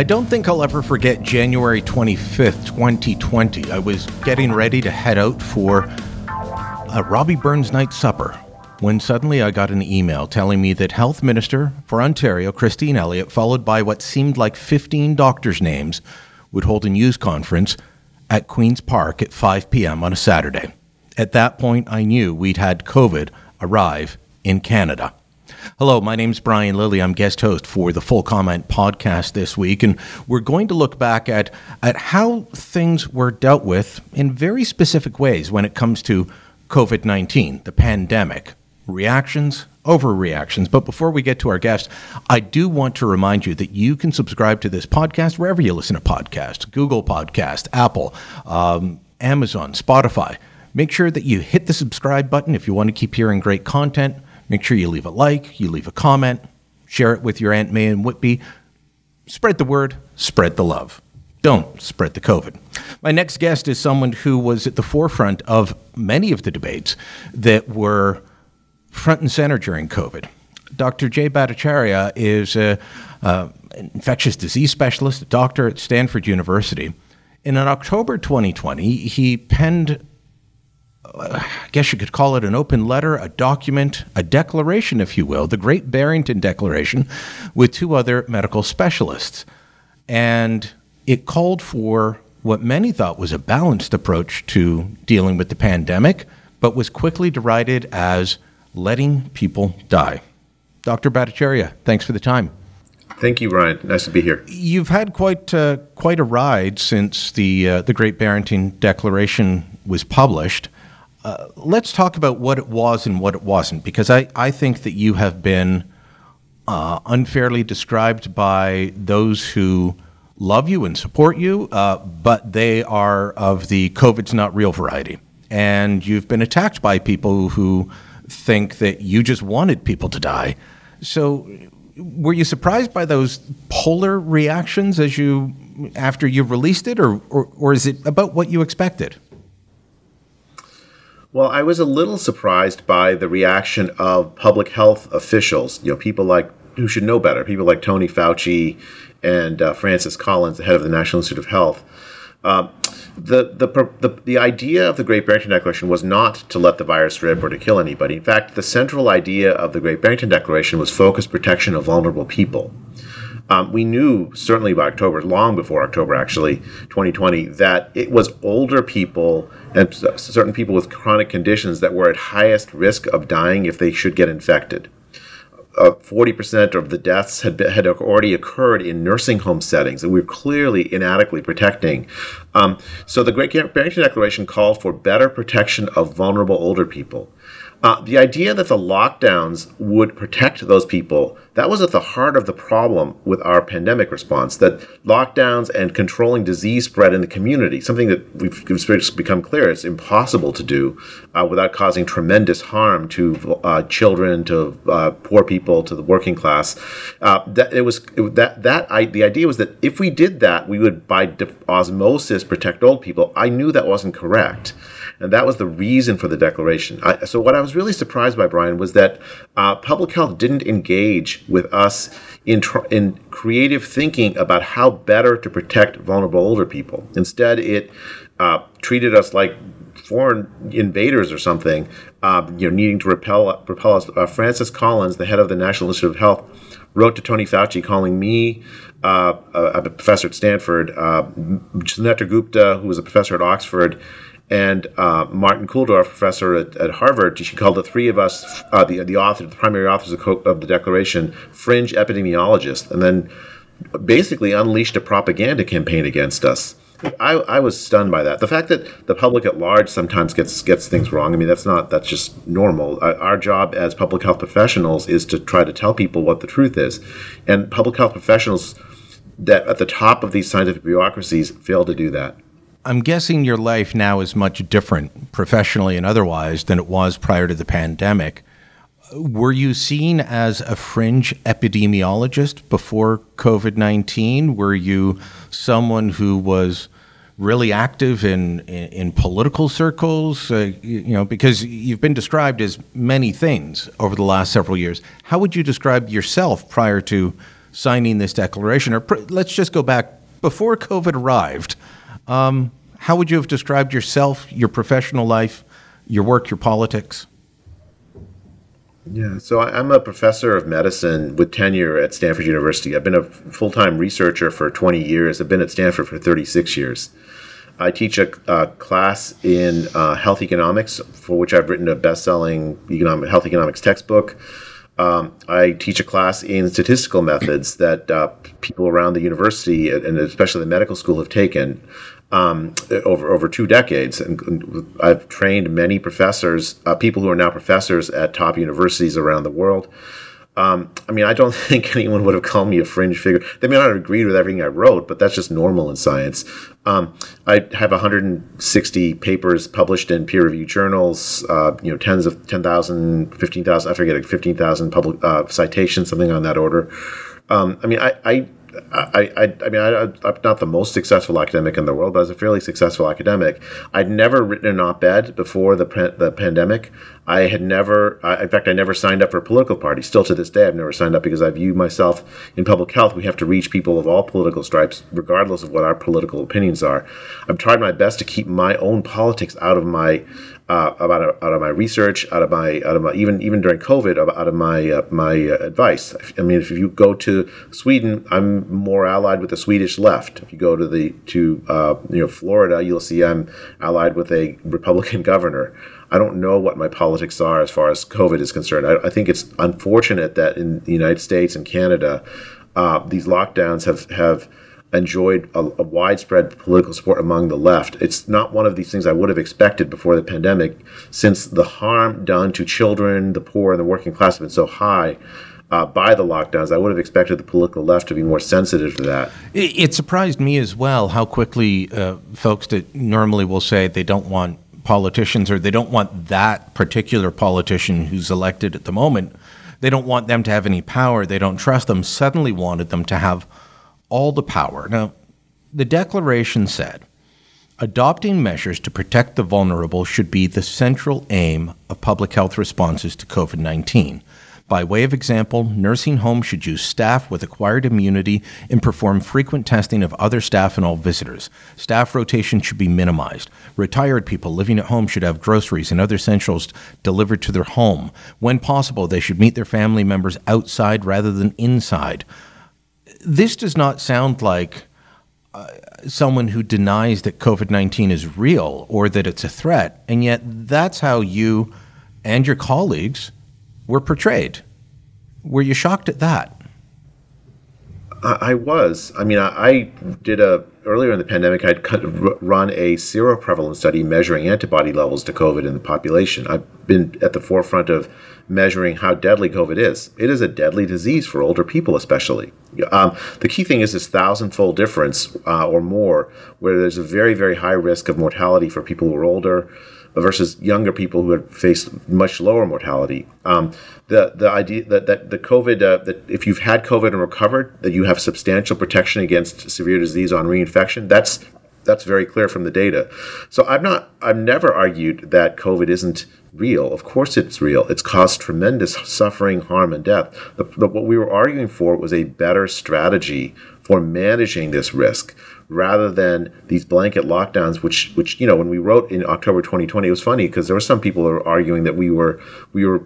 I don't think I'll ever forget January 25th, 2020. I was getting ready to head out for a Robbie Burns night supper when suddenly I got an email telling me that Health Minister for Ontario, Christine Elliott, followed by what seemed like 15 doctors' names, would hold a news conference at Queen's Park at 5 p.m. on a Saturday. At that point, I knew we'd had COVID arrive in Canada. Hello, my name is Brian Lilley. I'm guest host for the Full Comment podcast this week, and we're going to look back at, at how things were dealt with in very specific ways when it comes to COVID 19, the pandemic, reactions, overreactions. But before we get to our guest, I do want to remind you that you can subscribe to this podcast wherever you listen to podcasts Google Podcast, Apple, um, Amazon, Spotify. Make sure that you hit the subscribe button if you want to keep hearing great content. Make sure you leave a like, you leave a comment, share it with your Aunt May and Whitby. Spread the word, spread the love. Don't spread the COVID. My next guest is someone who was at the forefront of many of the debates that were front and center during COVID. Dr. Jay Bhattacharya is an infectious disease specialist, a doctor at Stanford University. And in October 2020, he penned I guess you could call it an open letter, a document, a declaration, if you will, the Great Barrington Declaration, with two other medical specialists. And it called for what many thought was a balanced approach to dealing with the pandemic, but was quickly derided as letting people die. Dr. Bhattacharya, thanks for the time. Thank you, Ryan. Nice to be here. You've had quite uh, quite a ride since the uh, the Great Barrington Declaration was published. Uh, let's talk about what it was and what it wasn't, because I, I think that you have been uh, unfairly described by those who love you and support you, uh, but they are of the COVID's not real variety. And you've been attacked by people who think that you just wanted people to die. So, were you surprised by those polar reactions as you after you released it, or, or, or is it about what you expected? Well, I was a little surprised by the reaction of public health officials. You know, people like who should know better, people like Tony Fauci and uh, Francis Collins, the head of the National Institute of Health. Uh, the, the, the, the idea of the Great Barrington Declaration was not to let the virus rip or to kill anybody. In fact, the central idea of the Great Barrington Declaration was focused protection of vulnerable people. Um, we knew certainly by October, long before October actually, 2020, that it was older people and certain people with chronic conditions that were at highest risk of dying if they should get infected. Uh, 40% of the deaths had, been, had already occurred in nursing home settings, and we were clearly inadequately protecting. Um, so the Great Barrington Declaration called for better protection of vulnerable older people. Uh, the idea that the lockdowns would protect those people, that was at the heart of the problem with our pandemic response. That lockdowns and controlling disease spread in the community, something that we've become clear, it's impossible to do uh, without causing tremendous harm to uh, children, to uh, poor people, to the working class. Uh, that it was that that I, the idea was that if we did that, we would by osmosis protect old people. I knew that wasn't correct. And that was the reason for the declaration. I, so, what I was really surprised by, Brian, was that uh, public health didn't engage with us in, tr- in creative thinking about how better to protect vulnerable older people. Instead, it uh, treated us like foreign invaders or something, uh, you know, needing to repel, repel us. Uh, Francis Collins, the head of the National Institute of Health, wrote to Tony Fauci calling me uh, a, a, professor at Stanford, uh, Gupta, who was a professor at Oxford, and uh, Martin Kulldorff, professor at, at, Harvard, she called the three of us, uh, the, the author, the primary authors of, of, the Declaration, fringe epidemiologists. And then basically unleashed a propaganda campaign against us. I, I was stunned by that. The fact that the public at large sometimes gets gets things wrong. I mean, that's not that's just normal. Our job as public health professionals is to try to tell people what the truth is, and public health professionals that at the top of these scientific bureaucracies fail to do that. I'm guessing your life now is much different, professionally and otherwise, than it was prior to the pandemic. Were you seen as a fringe epidemiologist before COVID 19? Were you someone who was really active in, in, in political circles? Uh, you, you know, because you've been described as many things over the last several years. How would you describe yourself prior to signing this declaration? Or pr- let's just go back before COVID arrived. Um, how would you have described yourself, your professional life, your work, your politics? Yeah, so I'm a professor of medicine with tenure at Stanford University. I've been a full time researcher for 20 years. I've been at Stanford for 36 years. I teach a, a class in uh, health economics, for which I've written a best selling economic, health economics textbook. Um, I teach a class in statistical methods that uh, people around the university and especially the medical school have taken um, over over two decades, and I've trained many professors, uh, people who are now professors at top universities around the world. Um, I mean, I don't think anyone would have called me a fringe figure. They may not have agreed with everything I wrote, but that's just normal in science. Um, I have 160 papers published in peer-reviewed journals. Uh, you know, tens of 10,000, 15,000. I forget, 15,000 public uh, citations, something on that order. Um, I mean, I, I I, I, I mean, I, am not the most successful academic in the world, but I was a fairly successful academic. I'd never written an op-ed before the the pandemic. I had never, in fact, I never signed up for a political party. Still to this day, I've never signed up because I view myself in public health. We have to reach people of all political stripes, regardless of what our political opinions are. I've tried my best to keep my own politics out of my uh, about out of my research, out of my out of my even even during COVID, out of my uh, my uh, advice. I mean, if you go to Sweden, I'm more allied with the Swedish left. If you go to the to uh, you know Florida, you'll see I'm allied with a Republican governor. I don't know what my politics are as far as COVID is concerned. I, I think it's unfortunate that in the United States and Canada, uh, these lockdowns have have enjoyed a, a, widespread political support among the left. It's not one of these things I would have expected before the pandemic, since the harm done to children, the poor, and the working class have been so high. Uh, by the lockdowns, I would have expected the political left to be more sensitive to that. It, it surprised me as well how quickly uh, folks that normally will say they don't want politicians or they don't want that particular politician who's elected at the moment, they don't want them to have any power, they don't trust them, suddenly wanted them to have all the power. Now, the Declaration said adopting measures to protect the vulnerable should be the central aim of public health responses to COVID 19. By way of example, nursing homes should use staff with acquired immunity and perform frequent testing of other staff and all visitors. Staff rotation should be minimized. Retired people living at home should have groceries and other essentials delivered to their home. When possible, they should meet their family members outside rather than inside this does not sound like uh, someone who denies that COVID 19 is real or that it's a threat. And yet, that's how you and your colleagues were portrayed. Were you shocked at that? I was. I mean, I, did a earlier in the pandemic. I'd run a seroprevalence study measuring antibody levels to COVID in the population. I've been at the forefront of measuring how deadly COVID is. It is a deadly disease for older people, especially. Um, the key thing is this thousand-fold difference uh, or more, where there's a very, very high risk of mortality for people who are older versus younger people who have faced much lower mortality. Um, the the idea that, that the COVID uh, that if you've had COVID and recovered, that you have substantial protection against severe disease on reinfection. That's that's very clear from the data. So I'm not I've never argued that COVID isn't real. Of course it's real. It's caused tremendous suffering, harm, and death. The, what we were arguing for was a better strategy for managing this risk rather than these blanket lockdowns which which you know when we wrote in October 2020 it was funny because there were some people who were arguing that we were we were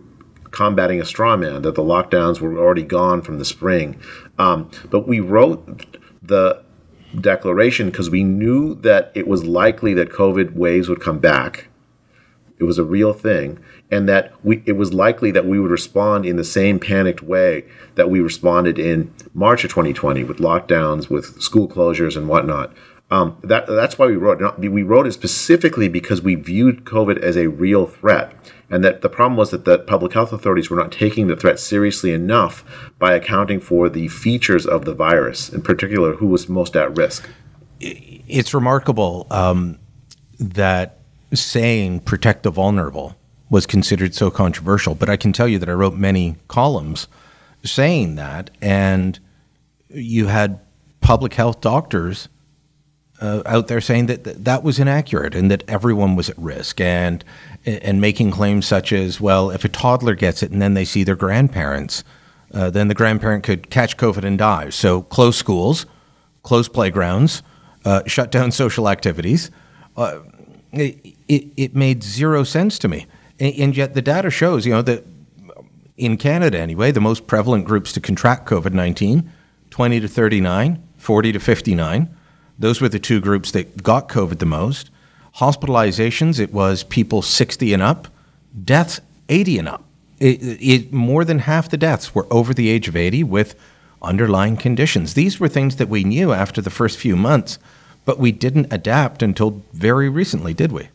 combating a straw man that the lockdowns were already gone from the spring um, but we wrote the declaration because we knew that it was likely that covid waves would come back it was a real thing, and that we, it was likely that we would respond in the same panicked way that we responded in March of 2020 with lockdowns, with school closures, and whatnot. Um, that, that's why we wrote it. We wrote it specifically because we viewed COVID as a real threat. And that the problem was that the public health authorities were not taking the threat seriously enough by accounting for the features of the virus, in particular, who was most at risk. It's remarkable um, that saying protect the vulnerable was considered so controversial. But I can tell you that I wrote many columns saying that, and you had public health doctors uh, out there saying that th- that was inaccurate and that everyone was at risk, and and making claims such as, well, if a toddler gets it and then they see their grandparents, uh, then the grandparent could catch COVID and die. So close schools, close playgrounds, uh, shut down social activities. It, it, it made zero sense to me. And, and yet the data shows, you know, that in Canada anyway, the most prevalent groups to contract COVID 19, 20 to 39, 40 to 59. Those were the two groups that got COVID the most. Hospitalizations, it was people 60 and up. Deaths, 80 and up. It, it, more than half the deaths were over the age of 80 with underlying conditions. These were things that we knew after the first few months, but we didn't adapt until very recently, did we?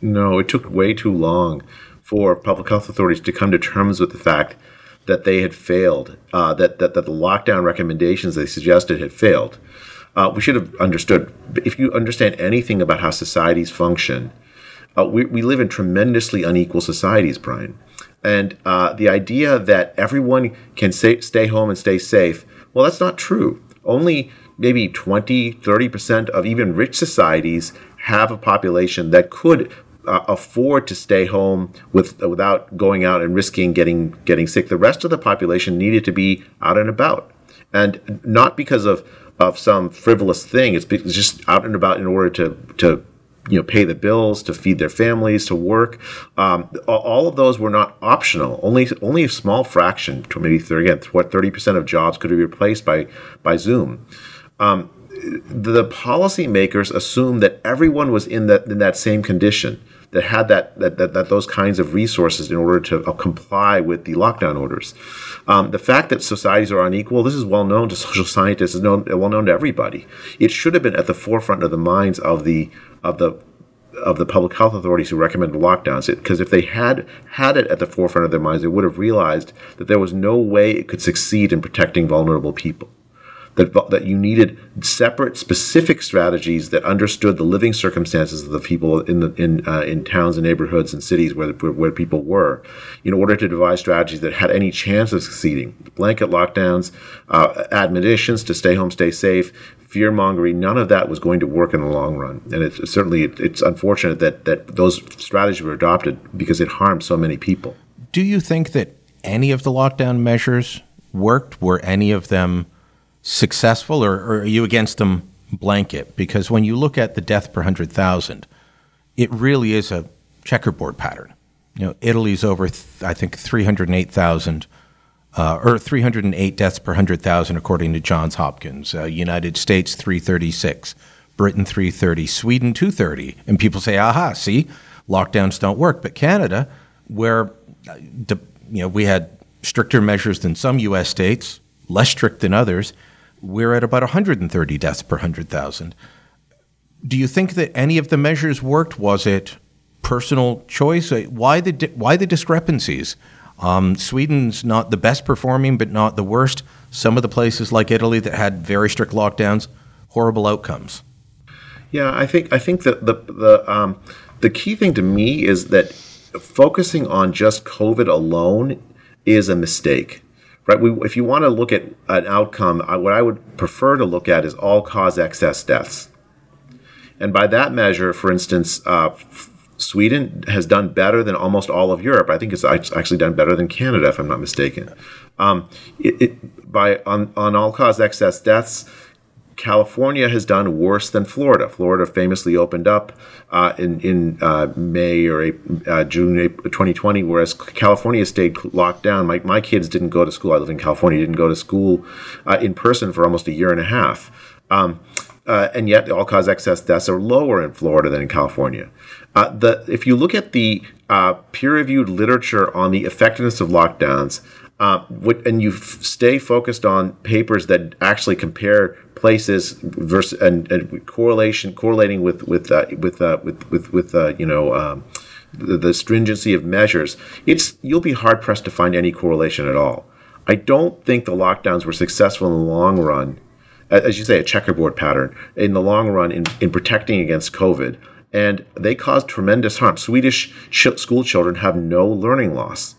No, it took way too long for public health authorities to come to terms with the fact that they had failed, uh, that, that, that the lockdown recommendations they suggested had failed. Uh, we should have understood, if you understand anything about how societies function, uh, we, we live in tremendously unequal societies, Brian. And uh, the idea that everyone can say, stay home and stay safe, well, that's not true. Only maybe 20, 30% of even rich societies have a population that could uh, afford to stay home with without going out and risking getting getting sick. The rest of the population needed to be out and about, and not because of of some frivolous thing. It's, it's just out and about in order to to you know pay the bills, to feed their families, to work. Um, all of those were not optional. Only only a small fraction, maybe 30, again, what thirty percent of jobs could be replaced by by Zoom. Um, the policymakers assumed that everyone was in that in that same condition that had that, that, that, that those kinds of resources in order to uh, comply with the lockdown orders. Um, the fact that societies are unequal, this is well known to social scientists, is known, well known to everybody. It should have been at the forefront of the minds of the of the of the public health authorities who recommended lockdowns. Because if they had had it at the forefront of their minds, they would have realized that there was no way it could succeed in protecting vulnerable people that, that you needed separate, specific strategies that understood the living circumstances of the people in the, in uh, in towns and neighborhoods and cities where the, where people were, in order to devise strategies that had any chance of succeeding. Blanket lockdowns, uh, admonitions to stay home, stay safe, fear mongering, none of that was going to work in the long run. And it's certainly it's unfortunate that that those strategies were adopted because it harmed so many people. Do you think that any of the lockdown measures worked? Were any of them successful, or, or are you against them blanket? Because when you look at the death per 100,000, it really is a checkerboard pattern. You know, Italy's over, th- I think, 308,000, uh, or 308 deaths per 100,000, according to Johns Hopkins. Uh, United States, 336. Britain, 330. Sweden, 230. And people say, aha, see, lockdowns don't work. But Canada, where uh, you know, we had stricter measures than some U.S. states, less strict than others, we're at about 130 deaths per 100,000. Do you think that any of the measures worked? Was it personal choice? Uh, why the why the discrepancies? Um, Sweden's not the best performing, but not the worst. Some of the places like Italy that had very strict lockdowns, horrible outcomes. Yeah, I think I think that the the um, the key thing to me is that focusing on just COVID alone is a mistake right? We, if you want to look at an outcome, what I would prefer to look at is all cause excess deaths. And by that measure, for instance, uh, Sweden has done better than almost all of Europe. I think it's actually done better than Canada, if I'm not mistaken. Um, it, it, by on, on all cause excess deaths, California has done worse than Florida. Florida famously opened up uh, in in uh, May or uh, June 2020, whereas California stayed locked down. My, my kids didn't go to school. I live in California. Didn't go to school uh, in person for almost a year and a half. Um, Uh, and yet, the all-cause excess deaths are lower in Florida than in California. Uh, the if you look at the uh, peer-reviewed literature on the effectiveness of lockdowns, uh, and you f- stay focused on papers that actually compare places versus and, and correlation correlating with with uh, with, uh, with with with uh, you know. Um, the, the stringency of measures, it's you'll be hard pressed to find any correlation at all. I don't think the lockdowns were successful in the long run, as you say, a checkerboard pattern in the long run in, in protecting against COVID. And they caused tremendous harm. Swedish ch- school children have no learning loss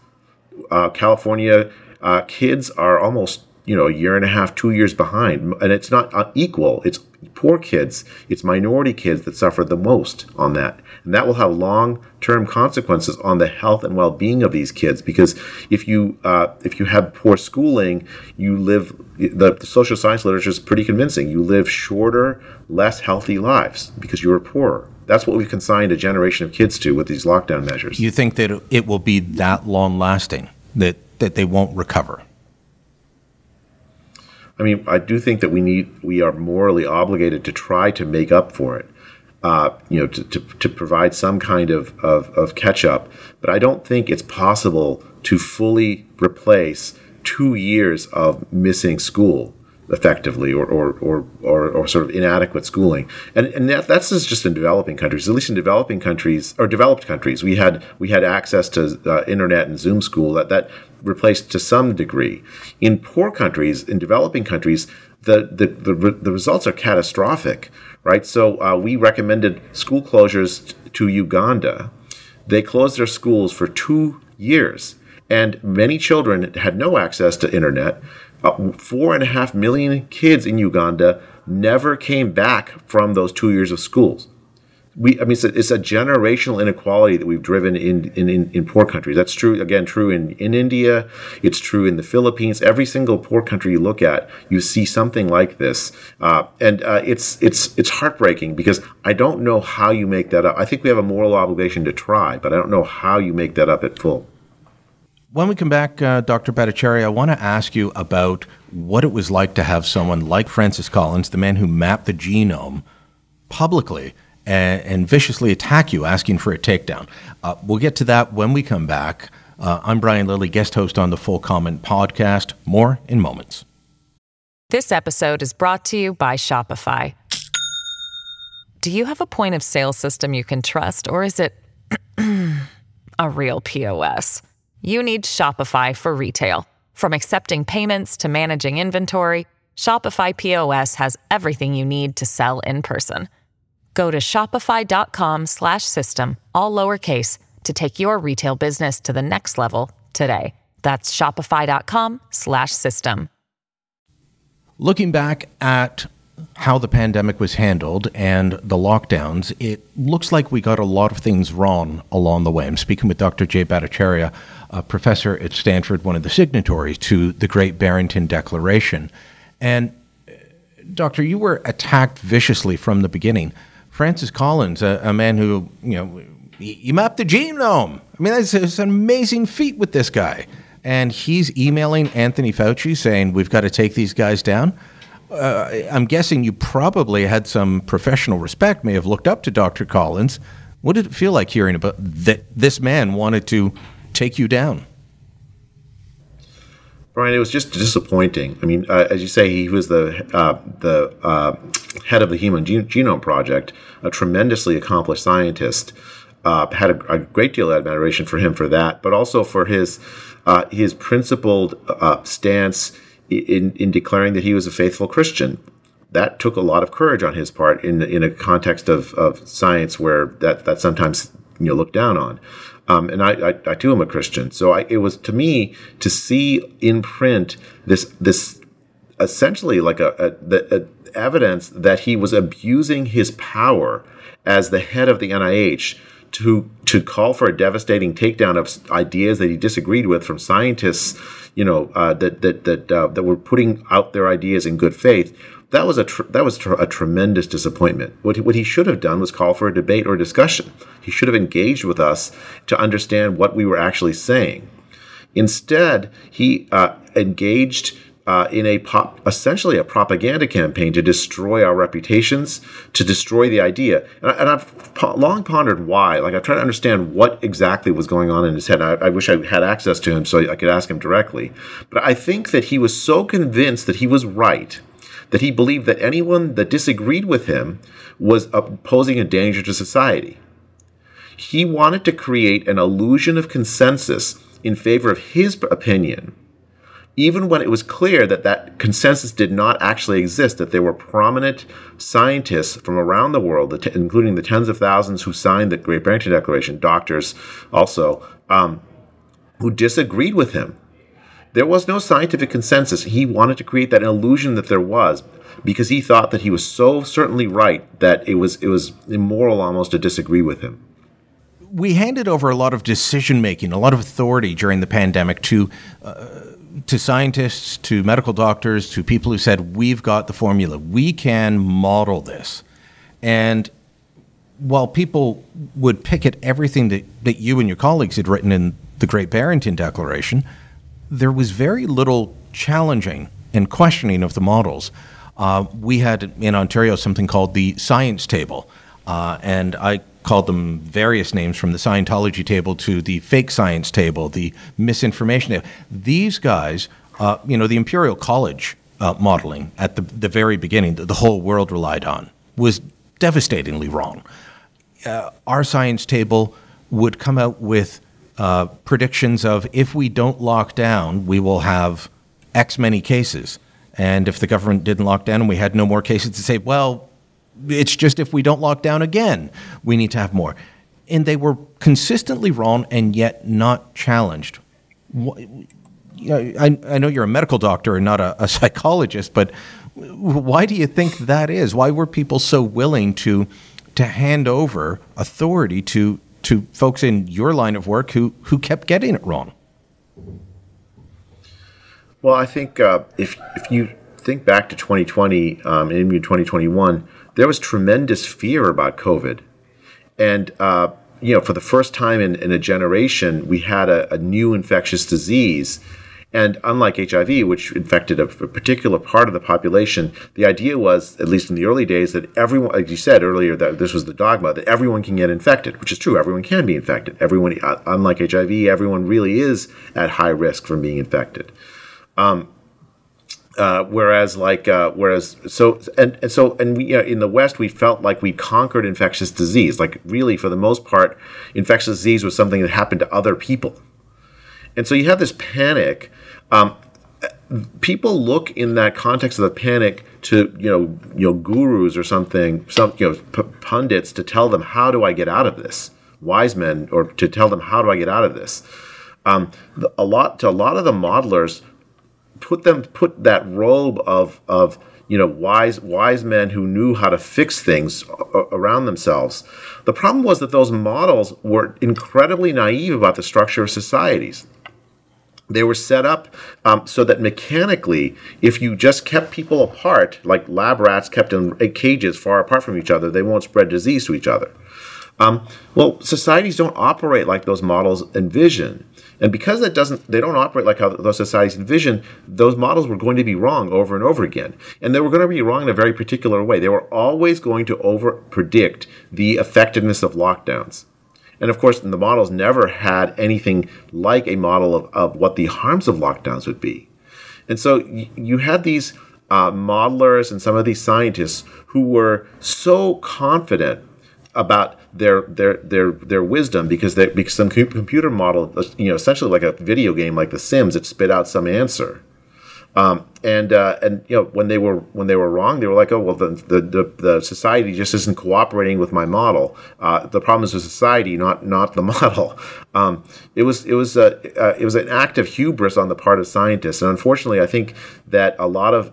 California uh, kids are almost you know a year and a half, two years behind, and it's not uh, equal. It's poor kids, it's minority kids that suffer the most on that, and that will have long-term consequences on the health and well-being of these kids. Because if you uh, if you have poor schooling, you live the, the social science literature is pretty convincing. You live shorter, less healthy lives because you are poorer. That's what we've consigned a generation of kids to with these lockdown measures. You think that it will be that long lasting that that they won't recover? I mean, I do think that we need we are morally obligated to try to make up for it. Uh, you know, to, to, to, provide some kind of, of, of catch up. But I don't think it's possible to fully replace two years of missing school effectively or, or, or, or, or sort of inadequate schooling. And, and that, that's just in developing countries, at least in developing countries or developed countries, we had, we had access to uh, internet and Zoom school that, that replaced to some degree. In poor countries, in developing countries, the, the, the, the results are catastrophic, right? So uh, we recommended school closures to Uganda. They closed their schools for two years and many children had no access to internet. Four and a half million kids in Uganda never came back from those two years of schools. We, I mean, it's a, it's a generational inequality that we've driven in, in, in, in, poor countries. That's true, again, true in, in India. It's true in the Philippines. Every single poor country you look at, you see something like this. Uh, and uh, it's, it's, it's heartbreaking because I don't know how you make that up. I think we have a moral obligation to try, but I don't know how you make that up at full. When we come back, uh, Dr. Bhattacharya, I want to ask you about what it was like to have someone like Francis Collins, the man who mapped the genome, publicly and, and viciously attack you, asking for a takedown. Uh, we'll get to that when we come back. Uh, I'm Brian Lilley, guest host on the Full Comment podcast. More in moments. This episode is brought to you by Shopify. Do you have a point of sale system you can trust, or is it a real POS? You need Shopify for retail. From accepting payments to managing inventory, Shopify POS has everything you need to sell in person. Go to shopify.com/system all lowercase to take your retail business to the next level today. That's shopify.com/system. Looking back at how the pandemic was handled and the lockdowns, it looks like we got a lot of things wrong along the way. I'm speaking with Dr. Jay Bhattacharya, a professor at Stanford, one of the signatories to the Great Barrington Declaration. And, uh, Doctor, you were attacked viciously from the beginning. Francis Collins, a, a man who, you know, he mapped the genome. I mean, that's, that's an amazing feat with this guy. And he's emailing Anthony Fauci saying, we've got to take these guys down uh, I'm guessing you probably had some professional respect, may have looked up to Dr. Collins. What did it feel like hearing about that this man wanted to take you down? Brian, it was just disappointing. I mean, uh, as you say, he was the uh, the uh, head of the Human Genome Project, a tremendously accomplished scientist. Uh, had a, a, great deal of admiration for him for that, but also for his uh, his principled uh, stance in, in declaring that he was a faithful Christian. That took a lot of courage on his part in in a context of, of science where that that sometimes you know down on. Um, and I, I, I too am a Christian, so I, it was to me to see in print this this essentially like a, a a evidence that he was abusing his power as the head of the NIH to to call for a devastating takedown of ideas that he disagreed with from scientists you know, uh, that that that uh, that were putting out their ideas in good faith. That was a tr- that was tr- a tremendous disappointment. What he, what he should have done was call for a debate or discussion. He should have engaged with us to understand what we were actually saying. Instead, he uh, engaged uh, in a pop, essentially a propaganda campaign to destroy our reputations, to destroy the idea. And, I, have long pondered why. Like I've tried to understand what exactly was going on in his head. I, I wish I had access to him so I could ask him directly. But I think that he was so convinced that he was right that he believed that anyone that disagreed with him was posing a danger to society. He wanted to create an illusion of consensus in favor of his opinion even when it was clear that that consensus did not actually exist, that there were prominent scientists from around the world, including the tens of thousands who signed the Great Barrington Declaration, doctors also, um, who disagreed with him. There was no scientific consensus. He wanted to create that illusion that there was because he thought that he was so certainly right that it was it was immoral almost to disagree with him. We handed over a lot of decision making, a lot of authority during the pandemic to uh, to scientists, to medical doctors, to people who said, We've got the formula, we can model this. And while people would pick at everything that, that you and your colleagues had written in the Great Barrington Declaration, there was very little challenging and questioning of the models. Uh, we had in Ontario something called the Science Table, uh, and I called them various names from the Scientology table to the fake science table, the misinformation table. These guys, uh, you know, the Imperial College uh, modeling at the, the very beginning that the whole world relied on was devastatingly wrong. Uh, our science table would come out with uh, predictions of if we don't lock down, we will have X many cases. And if the government didn't lock down and we had no more cases, to say, well, it's just if we don't lock down again, we need to have more. And they were consistently wrong and yet not challenged. I, I know you're a medical doctor and not a, a psychologist, but why do you think that is? Why were people so willing to to hand over authority to to folks in your line of work who who kept getting it wrong? Well, I think uh, if if you think back to 2020 um, and even 2021, there was tremendous fear about COVID. And, uh, you know, for the first time in, in a generation, we had a, a, new infectious disease. And unlike HIV, which infected a, a, particular part of the population, the idea was, at least in the early days, that everyone, like you said earlier, that this was the dogma, that everyone can get infected, which is true. Everyone can be infected. Everyone, uh, unlike HIV, everyone really is at high risk from being infected. Um, uh, whereas, like, uh, whereas, so and, and so, and we uh, in the West, we felt like we conquered infectious disease. Like, really, for the most part, infectious disease was something that happened to other people, and so you have this panic. Um, people look in that context of the panic to you know you know gurus or something, some you know p- pundits to tell them how do I get out of this, wise men, or to tell them how do I get out of this. Um, a lot to a lot of the modelers put them put that robe of of you know wise wise men who knew how to fix things around themselves. The problem was that those models were incredibly naive about the structure of societies. They were set up um, so that mechanically, if you just kept people apart, like lab rats kept in cages far apart from each other, they won't spread disease to each other. Um, well, societies don't operate like those models envision. And because that doesn't, they don't operate like how those societies envision, those models were going to be wrong over and over again. And they were going to be wrong in a very particular way. They were always going to over predict the effectiveness of lockdowns. And of course, the models never had anything like a model of, of what the harms of lockdowns would be. And so you had these uh, modelers and some of these scientists who were so confident about their their their their wisdom because they because some computer model you know essentially like a video game like The Sims it spit out some answer. Um, and uh, and you know when they were when they were wrong, they were like, oh well, the the, the, society just isn't cooperating with my model. Uh, the problem is the society, not not the model. Um, it was it was a uh, it was an act of hubris on the part of scientists, and unfortunately, I think that a lot of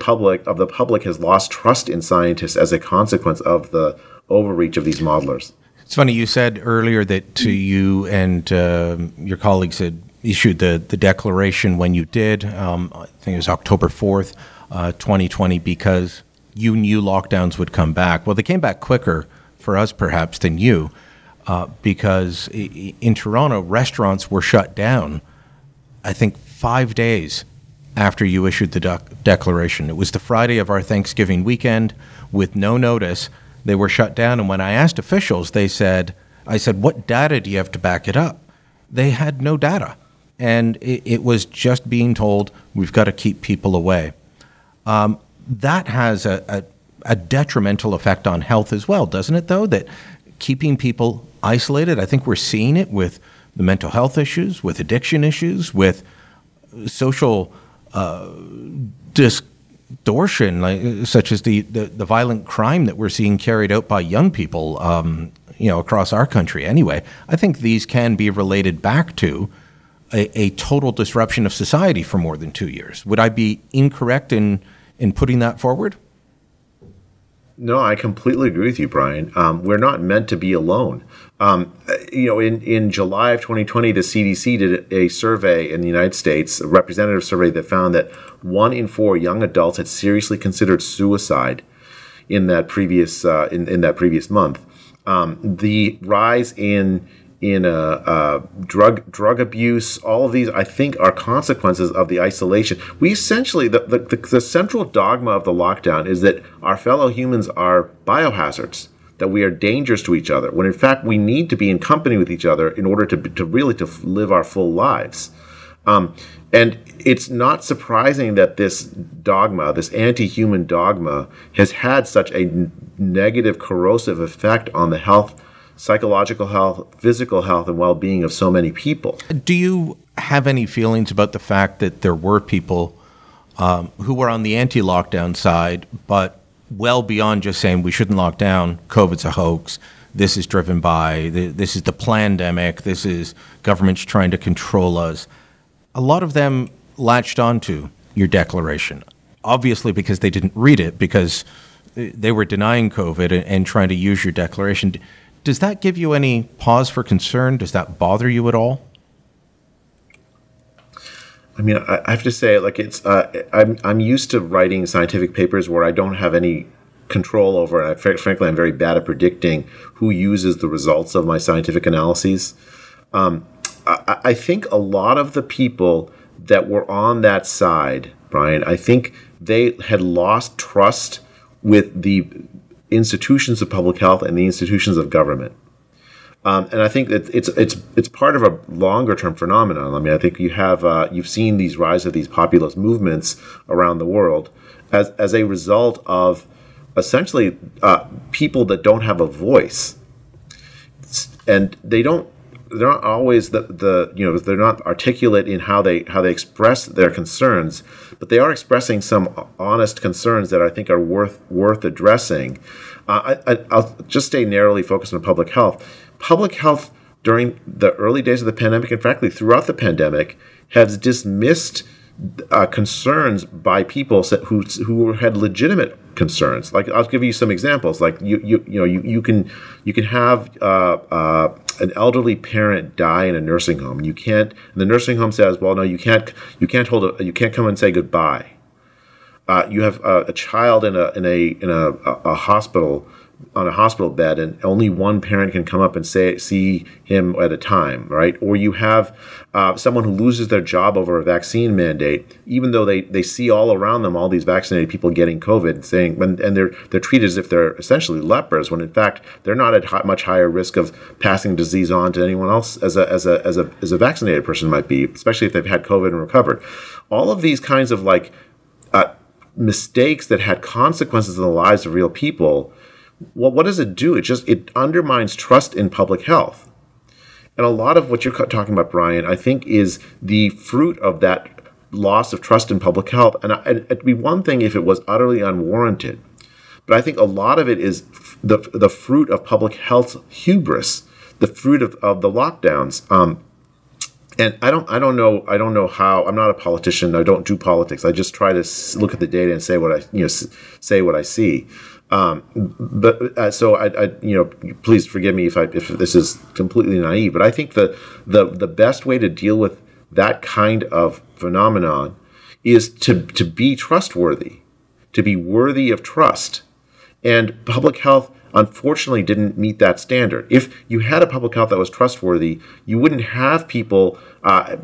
public of the public has lost trust in scientists as a consequence of the overreach of these modelers. It's funny you said earlier that to you and uh, your colleagues had issued the the declaration when you did. Um, I think it was October fourth, uh, 2020, because you knew lockdowns would come back. Well, they came back quicker for us, perhaps, than you, uh, because in Toronto, restaurants were shut down. I think five days after you issued the declaration. It was the Friday of our Thanksgiving weekend with no notice. They were shut down. And when I asked officials, they said, I said, what data do you have to back it up? They had no data. And it, it was just being told, we've got to keep people away. Um, that has a, a, a detrimental effect on health as well, doesn't it, though? That keeping people isolated, I think we're seeing it with the mental health issues, with addiction issues, with social uh, distortion, like, such as the, the, the, violent crime that we're seeing carried out by young people, um, you know, across our country. Anyway, I think these can be related back to a, a, total disruption of society for more than two years. Would I be incorrect in in putting that forward? No, I completely agree with you, Brian. Um, we're not meant to be alone. Um, you know, in, in July of 2020, the CDC did a survey in the United States, a representative survey that found that one in four young adults had seriously considered suicide in that previous uh, in, in that previous month. Um, the rise in in uh, uh, drug drug abuse. All of these, I think, are consequences of the isolation. We essentially the, the, the, the central dogma of the lockdown is that our fellow humans are biohazards. That we are dangerous to each other, when in fact we need to be in company with each other in order to, to really to live our full lives. Um, and it's not surprising that this dogma, this anti-human dogma, has had such a negative, corrosive effect on the health psychological health, physical health, and well being of so many people. Do you have any feelings about the fact that there were people um, who were on the anti lockdown side, but well beyond just saying we shouldn't lock down, COVID's a hoax? This is driven by this is the pandemic. This is governments trying to control us. A lot of them latched onto your declaration, obviously because they didn't read it because they were denying COVID and, and trying to use your declaration. Does that give you any pause for concern? Does that bother you at all? I mean, I, have to say, like it's, uh, I'm I'm used to writing scientific papers where I don't have any control over, and I, frankly, I'm very bad at predicting who uses the results of my scientific analyses. Um, I, I think a lot of the people that were on that side, Brian, I think they had lost trust with the institutions of public health and the institutions of government. Um, and I think that it's it's it's part of a longer term phenomenon. I mean, I think you have uh, you've seen these rise of these populist movements around the world as as a result of essentially uh, people that don't have a voice, and they don't they're not always the, the you know they're not articulate in how they how they express their concerns, but they are expressing some honest concerns that I think are worth worth addressing. Uh, I, will just stay narrowly focused on public health. Public health during the early days of the pandemic, and frankly throughout the pandemic, has dismissed uh, concerns by people who who had legitimate concerns. Like I'll give you some examples. Like you you you know you, you can you can have uh, uh, an elderly parent die in a nursing home. You can't. the nursing home says, well, no, you can't. You can't hold a. You can't come and say goodbye. Uh, you have a, a, child in a in a in a, a hospital on a hospital bed and only one parent can come up and say see him at a time right? Or you have uh, someone who loses their job over a vaccine mandate even though they, they see all around them all these vaccinated people getting covid saying when, and they're they're treated as if they're essentially lepers when in fact they're not at much higher risk of passing disease on to anyone else as a as a as a as a vaccinated person might be especially if they've had covid and recovered. All of these kinds of like uh, mistakes that had consequences in the lives of real people well, what does it do? It just it undermines trust in public health. And a lot of what you're talking about, Brian, I think is the fruit of that loss of trust in public health. And it'd be one thing if it was utterly unwarranted, but I think a lot of it is the the fruit of public health hubris, the fruit of, of the lockdowns. Um, and I don't I don't know I don't know how I'm not a politician I don't do politics I just try to look at the data and say what I you know say what I see um, but uh, so I, I, you know, please forgive me if I if this is completely naive, but I think the the the best way to deal with that kind of phenomenon is to to be trustworthy, to be worthy of trust, and public health unfortunately didn't meet that standard. If you had a public health that was trustworthy, you wouldn't have people. Uh,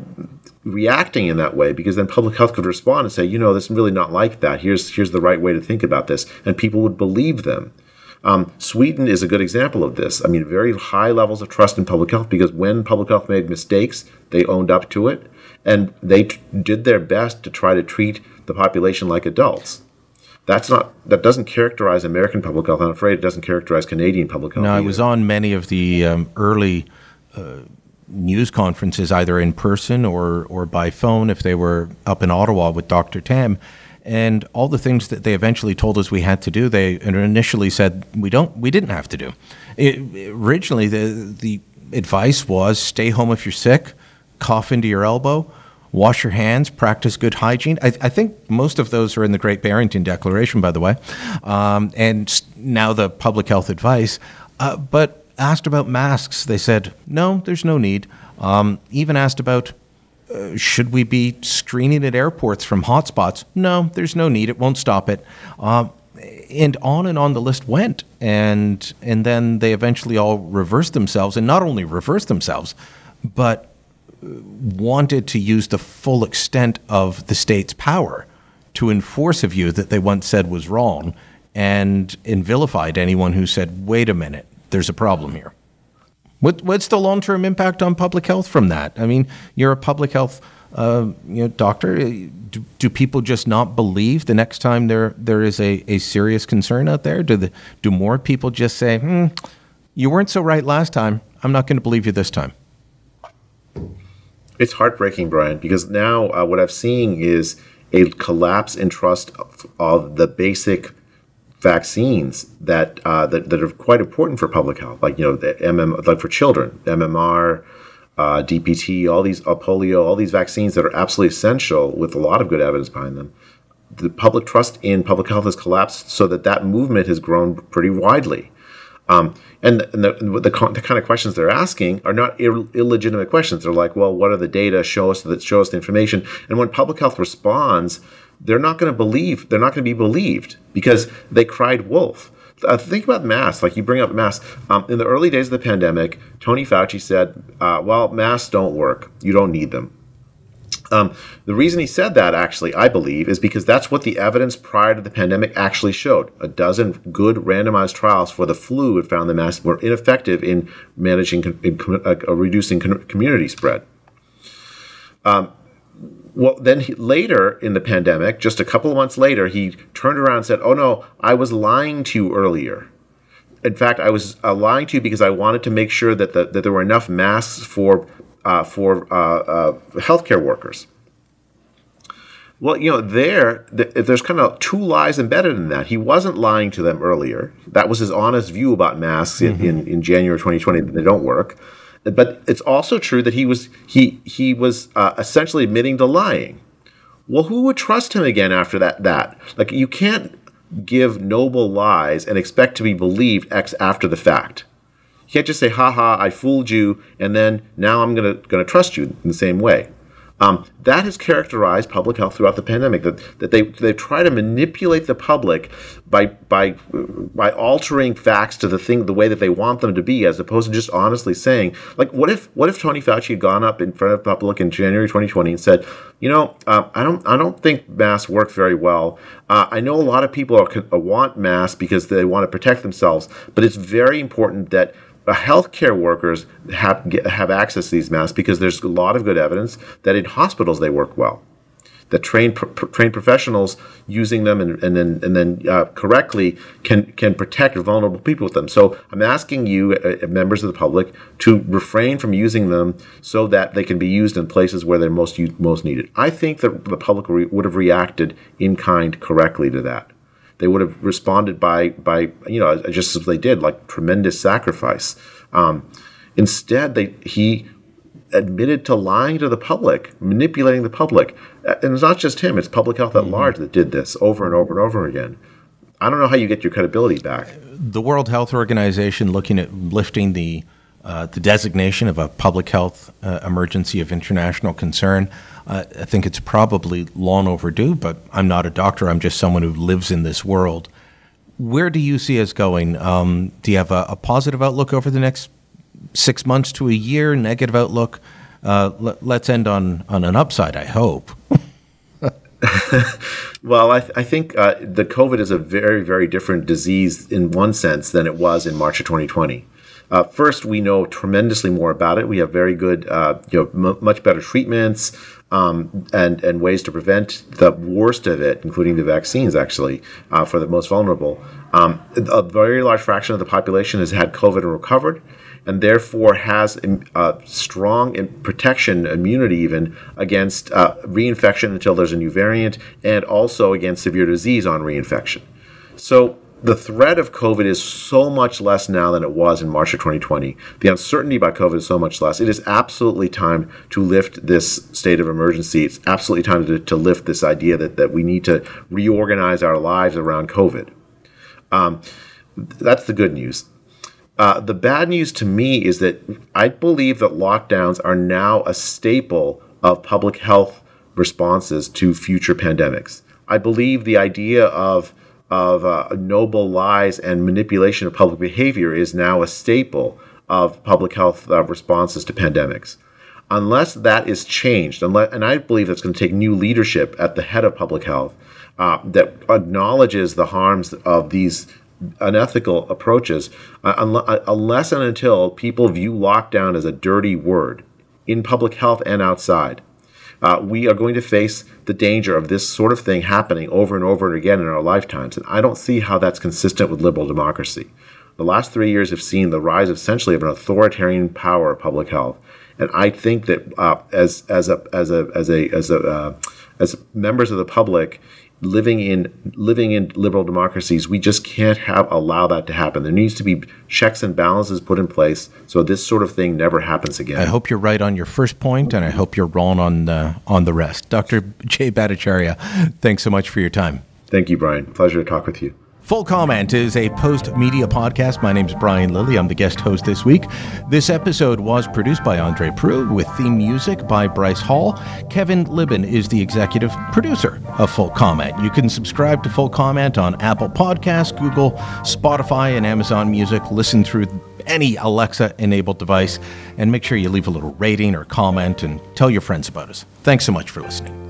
reacting in that way because then public health could respond and say, you know, this is really not like that. Here's here's the right way to think about this, and people would believe them. Um, Sweden is a good example of this. I mean, very high levels of trust in public health because when public health made mistakes, they owned up to it and they t- did their best to try to treat the population like adults. That's not that doesn't characterize American public health. I'm afraid it doesn't characterize Canadian public health. No, either. I was on many of the um, early uh, news conferences, either in person or or by phone, if they were up in Ottawa with Dr. Tam. And all the things that they eventually told us we had to do, they initially said we don't, we didn't have to do. It, originally, the the advice was stay home if you're sick, cough into your elbow, wash your hands, practice good hygiene. I, I, think most of those are in the Great Barrington Declaration, by the way, um, and now the public health advice. Uh, but asked about masks, they said, no, there's no need. Um, even asked about uh, should we be screening at airports from hotspots? No, there's no need. It won't stop it. Uh, and on and on the list went, and and then they eventually all reversed themselves, and not only reversed themselves, but wanted to use the full extent of the state's power to enforce a view that they once said was wrong and, and vilified anyone who said, wait a minute, there's a problem here. What, what's the long term impact on public health from that? I mean, you're a public health uh, you know, doctor. Do, do, people just not believe the next time there there is a, a serious concern out there? Do the, do more people just say, hmm, you weren't so right last time. I'm not going to believe you this time? It's heartbreaking, Brian, because now uh, what I'm seeing is a collapse in trust of, of the basic vaccines that, uh, that that are quite important for public health, like you know the MM, like for children, MMR, uh, DPT, all these uh, polio, all these vaccines that are absolutely essential with a lot of good evidence behind them. The public trust in public health has collapsed, so that that movement has grown pretty widely. Um, and, and the, the, the, kind of questions they're asking are not Ill, illegitimate questions. They're like, well, what are the data show us that show us the information? And when public health responds, they're not going to believe. They're not going to be believed because they cried wolf. Uh, think about masks. Like you bring up masks. Um, in the early days of the pandemic, Tony Fauci said, uh, "Well, masks don't work. You don't need them." Um, the reason he said that, actually, I believe, is because that's what the evidence prior to the pandemic actually showed. A dozen good randomized trials for the flu had found the masks were ineffective in managing, in, uh, reducing community spread. Um, well, then he, later in the pandemic, just a couple of months later, he turned around and said, "Oh no, I was lying to you earlier." In fact, I was uh, lying to you because I wanted to make sure that the, that there were enough masks for uh, for uh, uh, healthcare workers. Well, you know, there, there's kind of two lies embedded in that. He wasn't lying to them earlier. That was his honest view about masks mm-hmm. in, in, in, January 2020 that they don't work. But it's also true that he was he he was uh, essentially admitting to lying. Well, who would trust him again after that? That like you can't give noble lies and expect to be believed ex after the fact. You can't just say, "Ha ha, I fooled you," and then now I'm gonna gonna trust you in the same way. Um, that has characterized public health throughout the pandemic. That, that they they try to manipulate the public by by by altering facts to the thing the way that they want them to be, as opposed to just honestly saying, like, what if what if Tony Fauci had gone up in front of the public in January 2020 and said, you know, uh, I don't I don't think masks work very well. Uh, I know a lot of people are, want masks because they want to protect themselves, but it's very important that healthcare workers have get, have access to these masks because there's a lot of good evidence that in hospitals they work well. That trained trained professionals using them and, and then and then uh, correctly can can protect vulnerable people with them. So I'm asking you, uh, uh, members of the public, to refrain from using them so that they can be used in places where they're most most needed. I think that the public re- would have reacted in kind correctly to that they would have responded by by you know just as they did like tremendous sacrifice. Um, instead they he admitted to lying to the public manipulating the public. And it's not just him it's public health at mm-hmm. large that did this over and over and over again. I don't know how you get your credibility back. The world health organization looking at lifting the uh, the designation of a public health uh, emergency of international concern I think it's probably long overdue, but I'm not a doctor. I'm just someone who lives in this world. Where do you see us going? Um, do you have a, a, positive outlook over the next six months to a year, negative outlook? Uh, l- let's end on, on an upside, I hope. well, I, th- I think uh, the COVID is a very, very different disease in one sense than it was in March of 2020. Uh, first, we know tremendously more about it. We have very good, uh, you know, m- much better treatments um, and and ways to prevent the worst of it, including the vaccines, actually, uh, for the most vulnerable. Um, a very large fraction of the population has had COVID and recovered, and therefore has uh, strong protection, immunity even against uh, reinfection until there's a new variant, and also against severe disease on reinfection. So the threat of COVID is so much less now than it was in March of 2020. The uncertainty about COVID is so much less. It is absolutely time to lift this state of emergency. It's absolutely time to, to lift this idea that, that we need to reorganize our lives around COVID. Um, that's the good news. Uh, the bad news to me is that I believe that lockdowns are now a staple of public health responses to future pandemics. I believe the idea of of uh, noble lies and manipulation of public behavior is now a staple of public health uh, responses to pandemics. Unless that is changed, unless, and I believe that's going to take new leadership at the head of public health uh, that acknowledges the harms of these unethical approaches, uh, uh, unless and until people view lockdown as a dirty word in public health and outside uh, we are going to face the danger of this sort of thing happening over and over and again in our lifetimes. And I don't see how that's consistent with liberal democracy. The last three years have seen the rise essentially of an authoritarian power of public health. And I think that uh, as as a as a as a as a uh, as members of the public, living in living in liberal democracies, we just can't have allow that to happen. There needs to be checks and balances put in place so this sort of thing never happens again. I hope you're right on your first point, and I hope you're wrong on the, on the rest. Dr. Jay Bhattacharya, thanks so much for your time. Thank you, Brian. Pleasure to talk with you. Full Comment is a Postmedia podcast. My name is Brian Lilley. I'm the guest host this week. This episode was produced by Andre Proulx with theme music by Bryce Hall. Kevin Libin is the executive producer of Full Comment. You can subscribe to Full Comment on Apple Podcasts, Google, Spotify, and Amazon Music. Listen through any Alexa enabled device and make sure you leave a little rating or comment and tell your friends about us. Thanks so much for listening.